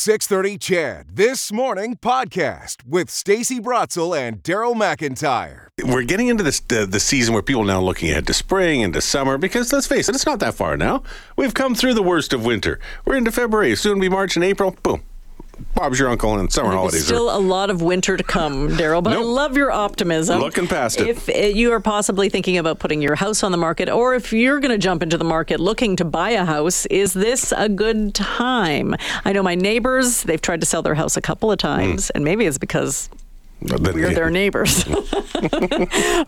630 CHED This Morning podcast with Stacey Brotzel and Daryl McIntyre. We're getting into this uh, the season where people are now looking ahead to spring and to summer because let's face it, it's not that far now. We've come through the worst of winter. We're into February, soon be March and April. Boom. Bob's your uncle and summer holidays. Still are, a lot of winter to come, Daryl, but Nope. I love your optimism. Looking past it. If uh, you are possibly thinking about putting your house on the market, or if you're going to jump into the market looking to buy a house, is this a good time? I know my neighbors, they've tried to sell their house a couple of times, and maybe it's because we're their neighbors.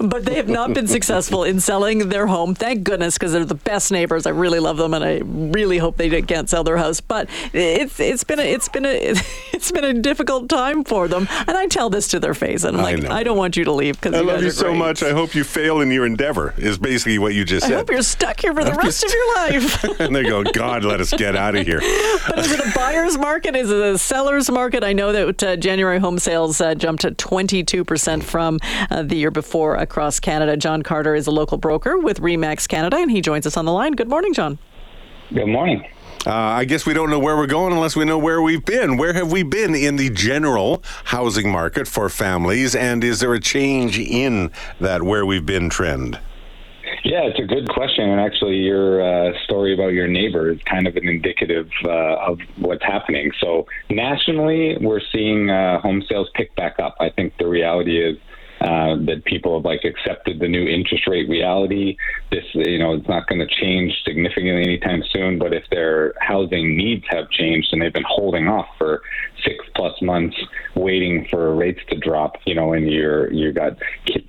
but they have not been successful in selling their home. Thank goodness, because they're the best neighbors. I really love them, and I really hope they can't sell their house. But it's it's been a, it's been a it's been a difficult time for them, and I tell this to their face, and I'm like, know. I, don't want you to leave because I love you so great. much. I hope you fail in your endeavor. Is basically what you just I said. hope you're stuck here for the rest of your life. and they go, God, let us get out of here. But is it a buyer's market? Is it a seller's market? I know that uh, January home sales uh, jumped to 22% from uh, the year before across Canada. John Carter is a local broker with RE/MAX Canada, and he joins us on the line. Good morning, John. Good morning. Uh, I guess we don't know where we're going unless we know where we've been. Where have we been in the general housing market for families? And is there a change in that where we've been trend? Yeah, it's a good question. And actually, your uh, story about your neighbor is kind of an indicative uh, of what's happening. So, nationally, we're seeing uh, home sales pick back up. I think the reality is uh, that people have like accepted the new interest rate reality. This, you know, it's not going to change significantly anytime soon. But if their housing needs have changed and they've been holding off for six plus months, waiting for rates to drop, you know, and you're you got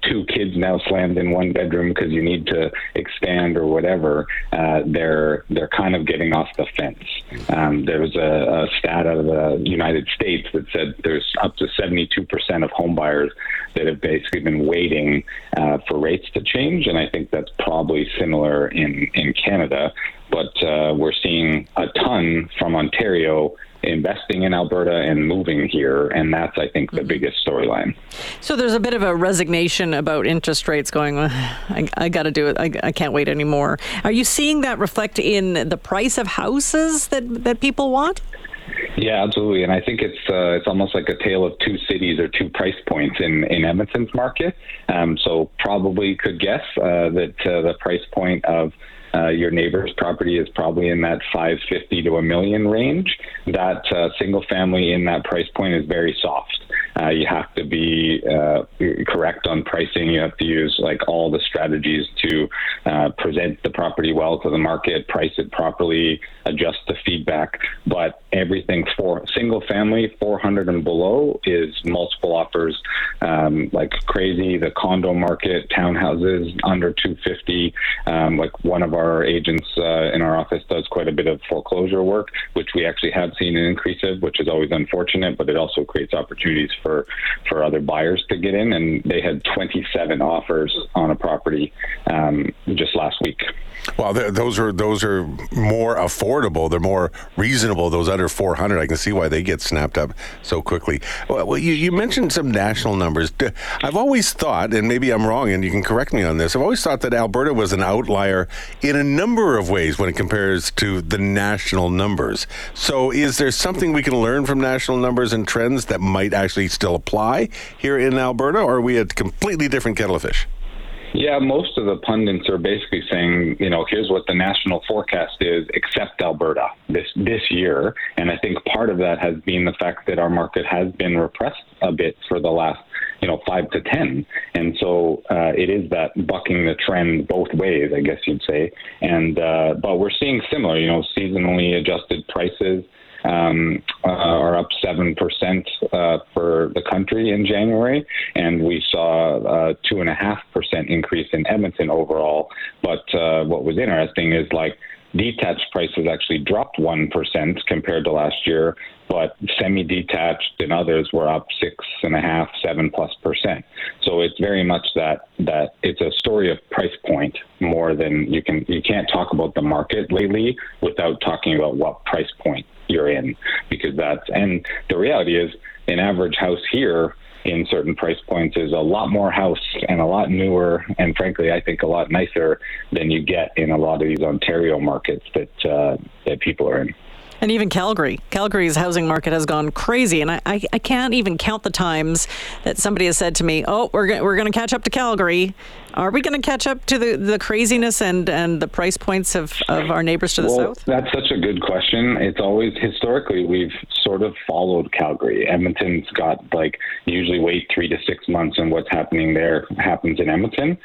two kids now slammed in one bedroom because you need to expand or whatever, uh, they're they're kind of getting off the fence. Um, there was a, a stat out of the United States that said there's up to 72 percent of home buyers that have basically been waiting uh, for rates to change, and I think that's probably similar in in Canada. But uh, we're seeing a ton from Ontario investing in Alberta and moving here, and that's I think the biggest storyline. So there's a bit of a resignation about interest rates going, "Ugh, I, I got to do it. I, I can't wait anymore. Are you seeing that reflect in the price of houses that, that people want? Yeah, absolutely, and I think it's uh, it's almost like a tale of two cities or two price points in in Edmonton's market. Um, so probably could guess uh, that uh, the price point of uh, your neighbor's property is probably in that 550 to a million range. That uh, single family in that price point is very soft. Uh, you have to be uh, correct on pricing. You have to use like all the strategies to uh, present the property well to the market, price it properly, adjust the feedback. But everything for single family, 400 and below, is multiple offers um, like crazy. The condo market, townhouses under 250. Um, like one of our agents uh, in our office does quite a bit of foreclosure work, which we actually have seen an increase of, which is always unfortunate, but it also creates opportunities for for other buyers to get in. And they had 27 offers on a property um, just last week. Well, those are those are more affordable. They're more reasonable. Those under 400, I can see why they get snapped up so quickly. Well, you, you mentioned some national numbers. I've always thought, and maybe I'm wrong, and you can correct me on this. I've always thought that Alberta was an outlier in a number of ways when it compares to the national numbers. So, is there something we can learn from national numbers and trends that might actually still apply here in Alberta, or are we a completely different kettle of fish? Yeah, most of the pundits are basically saying, you know, here's what the national forecast is, except Alberta this this year. And I think part of that has been the fact that our market has been repressed a bit for the last, you know, five to ten. And so uh, it is that bucking the trend both ways, I guess you'd say. And uh, but we're seeing similar, you know, seasonally adjusted prices um, uh, are up 7% uh, for the country in January, and we saw a 2.5% increase in Edmonton overall. But uh, what was interesting is like detached prices actually dropped 1% compared to last year, but semi-detached and others were up six and a half, seven plus percent. So it's very much that that it's a story of price point more than you can you can't talk about the market lately without talking about what price point you're in because that's and the reality is an average house here in certain price points is a lot more house and a lot newer and frankly I think a lot nicer than you get in a lot of these Ontario markets that uh, that people are in. And even Calgary. Calgary's housing market has gone crazy. And I, I, I can't even count the times that somebody has said to me, oh, we're, go- we're going to catch up to Calgary. Are we going to catch up to the, the craziness and, and the price points of, of our neighbors to the well, south? That's such a good question. It's always historically we've sort of followed Calgary. Edmonton's got like usually wait three to six months, and what's happening there happens in Edmonton.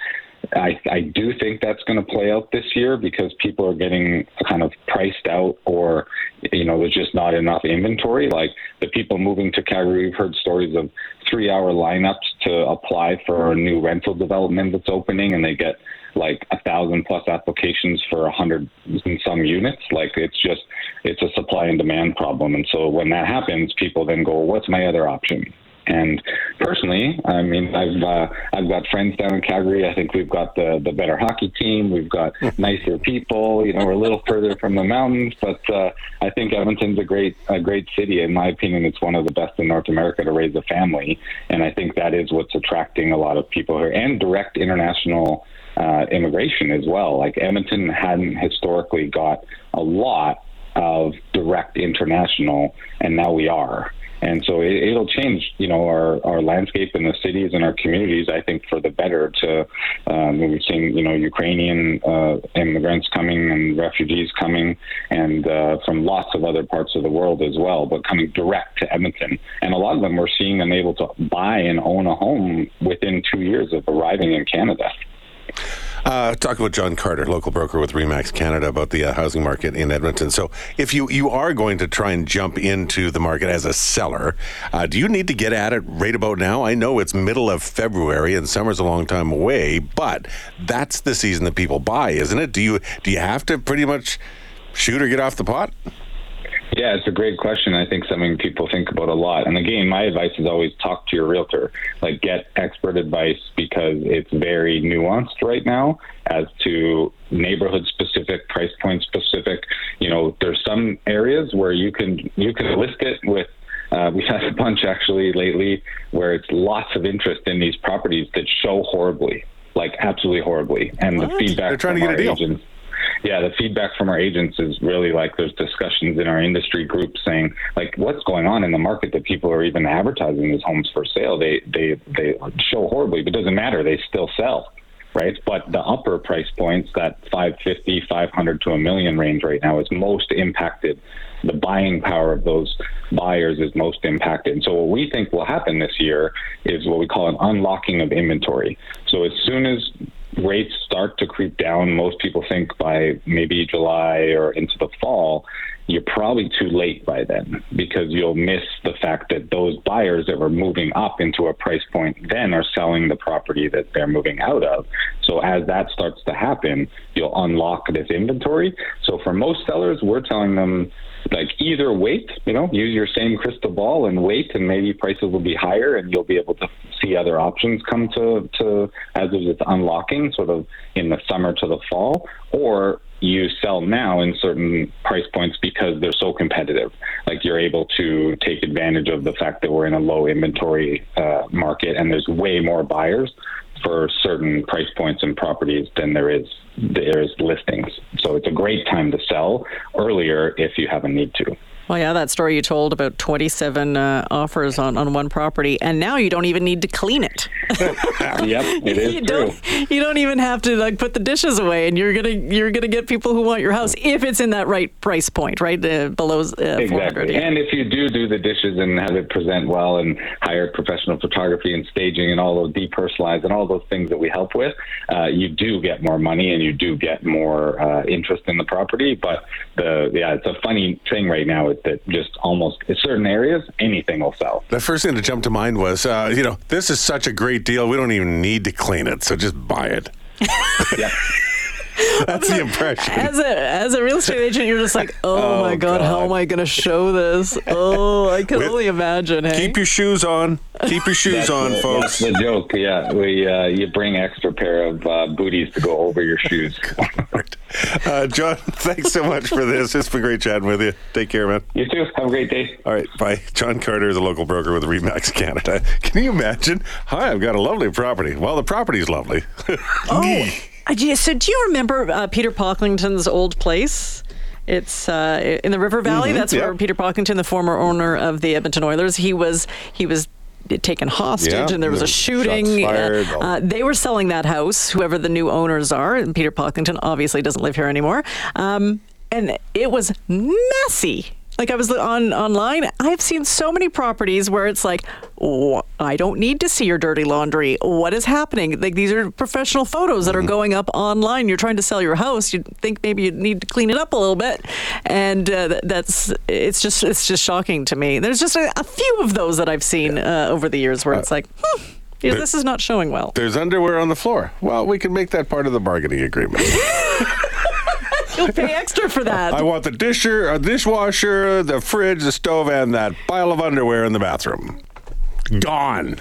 I, I do think that's going to play out this year because people are getting kind of priced out, or you know, there's just not enough inventory. Like the people moving to Calgary, we've heard stories of three-hour lineups to apply for a new rental development that's opening, and they get like a thousand plus applications for a hundred and some units. Like it's just it's a supply and demand problem, and so when that happens, people then go, "What's my other option?" And personally, I mean, I've uh, I've got friends down in Calgary. I think we've got the the better hockey team. We've got nicer people. You know, we're a little further from the mountains, but uh, I think Edmonton's a great a great city. In my opinion, it's one of the best in North America to raise a family, and I think that is what's attracting a lot of people here and direct international uh, immigration as well. Like Edmonton hadn't historically got a lot of direct international, and now we are. And so it, it'll change, you know, our, our landscape in the cities and our communities. I think for the better. To um, we've seen, you know, Ukrainian uh, immigrants coming and refugees coming, and uh, from lots of other parts of the world as well, but coming direct to Edmonton. And a lot of them we're seeing them able to buy and own a home within two years of arriving in Canada. Uh, talking with John Carter, local broker with RE/MAX Canada, about the uh, housing market in Edmonton. So, if you you are going to try and jump into the market as a seller, uh, do you need to get at it right about now? I know it's middle of February and summer's a long time away, but that's the season that people buy, isn't it? Do you do you have to pretty much shoot or get off the pot? Yeah, it's a great question. I think something people think about a lot. And again, my advice is always talk to your realtor. Like, get expert advice because it's very nuanced right now as to neighborhood specific, price point specific. You know, there's some areas where you can you can list it with uh, we've had a bunch actually lately where it's lots of interest in these properties that show horribly, like absolutely horribly, and What? the feedback They're trying to get a deal. agents. Yeah, the feedback from our agents is really like there's discussions in our industry group saying like what's going on in the market that people are even advertising these homes for sale. They they they show horribly, but it doesn't matter. They still sell right? But the upper price points, that 550, 500 to a million range right now, is most impacted. The buying power of those buyers is most impacted. And so, what we think will happen this year is what we call an unlocking of inventory. So, as soon as rates start to creep down, most people think by maybe July or into the fall, you're probably too late by then because you'll miss the fact that those buyers that were moving up into a price point then are selling the property that they're moving out of. So as that starts to happen, you'll unlock this inventory. So for most sellers, we're telling them like either wait, you know, use your same crystal ball and wait, and maybe prices will be higher, and you'll be able to see other options come to to as it's unlocking, sort of in the summer to the fall, or you sell now in certain price points because they're so competitive. Like you're able to take advantage of the fact that we're in a low inventory uh, market and there's way more buyers for certain price points and properties than there is there is listings. So it's a great time to sell earlier if you have a need to. Well, yeah, that story you told about 27 uh, offers on, on one property, and now you don't even need to clean it. yep, it is you true. don't you don't even have to like put the dishes away, and you're gonna you're gonna get people who want your house if it's in that right price point, right uh, below uh, 400. Exactly. yeah. And if you do do the dishes and have it present well and hire professional photography and staging and all those depersonalized and all those things that we help with, uh, you do get more money and you do get more uh, interest in the property. But the yeah, it's a funny thing right now is that just almost in certain areas anything will sell. The first thing that jumped to mind was, uh, you know, this is such a great deal. We don't even need to clean it, so just buy it. yeah. That's the impression. As a as a real estate agent, you're just like, oh, Oh, my god, how am I going to show this? Oh, I can With- only imagine. Hey, Keep your shoes on. Keep your shoes That's on, the, folks. That's the joke. Yeah, we uh, you bring extra pair of uh, booties to go over your shoes. Uh, John, thanks so much for this. It's been great chatting with you. Take care, man. you too. Have a great day. All right, bye. John Carter is a local broker with RE/MAX Canada. Can you imagine? Hi, I've got a lovely property. Well, the property's lovely. Oh, yeah, so do you remember uh, Peter Pocklington's old place? It's uh, in the River Valley. That's yeah. where Peter Pocklington, the former owner of the Edmonton Oilers, he was he was taken hostage Yeah, and there was a shooting. fired. Uh, uh, they were selling that house, whoever the new owners are. And Peter Pocklington obviously doesn't live here anymore. Um, and it was messy. Like I was on online, I've seen so many properties where it's like, oh, I don't need to see your dirty laundry. What is happening? Like these are professional photos that are going up online. You're trying to sell your house. You think maybe you need to clean it up a little bit, and uh, that's it's just it's just shocking to me. There's just a, a few of those that I've seen uh, over the years where it's like, hmm, yeah, this is not showing well. There's underwear on the floor. Well, we can make that part of the bargaining agreement. You'll pay extra for that. I want the disher, a dishwasher, the fridge, the stove, and that pile of underwear in the bathroom. Gone.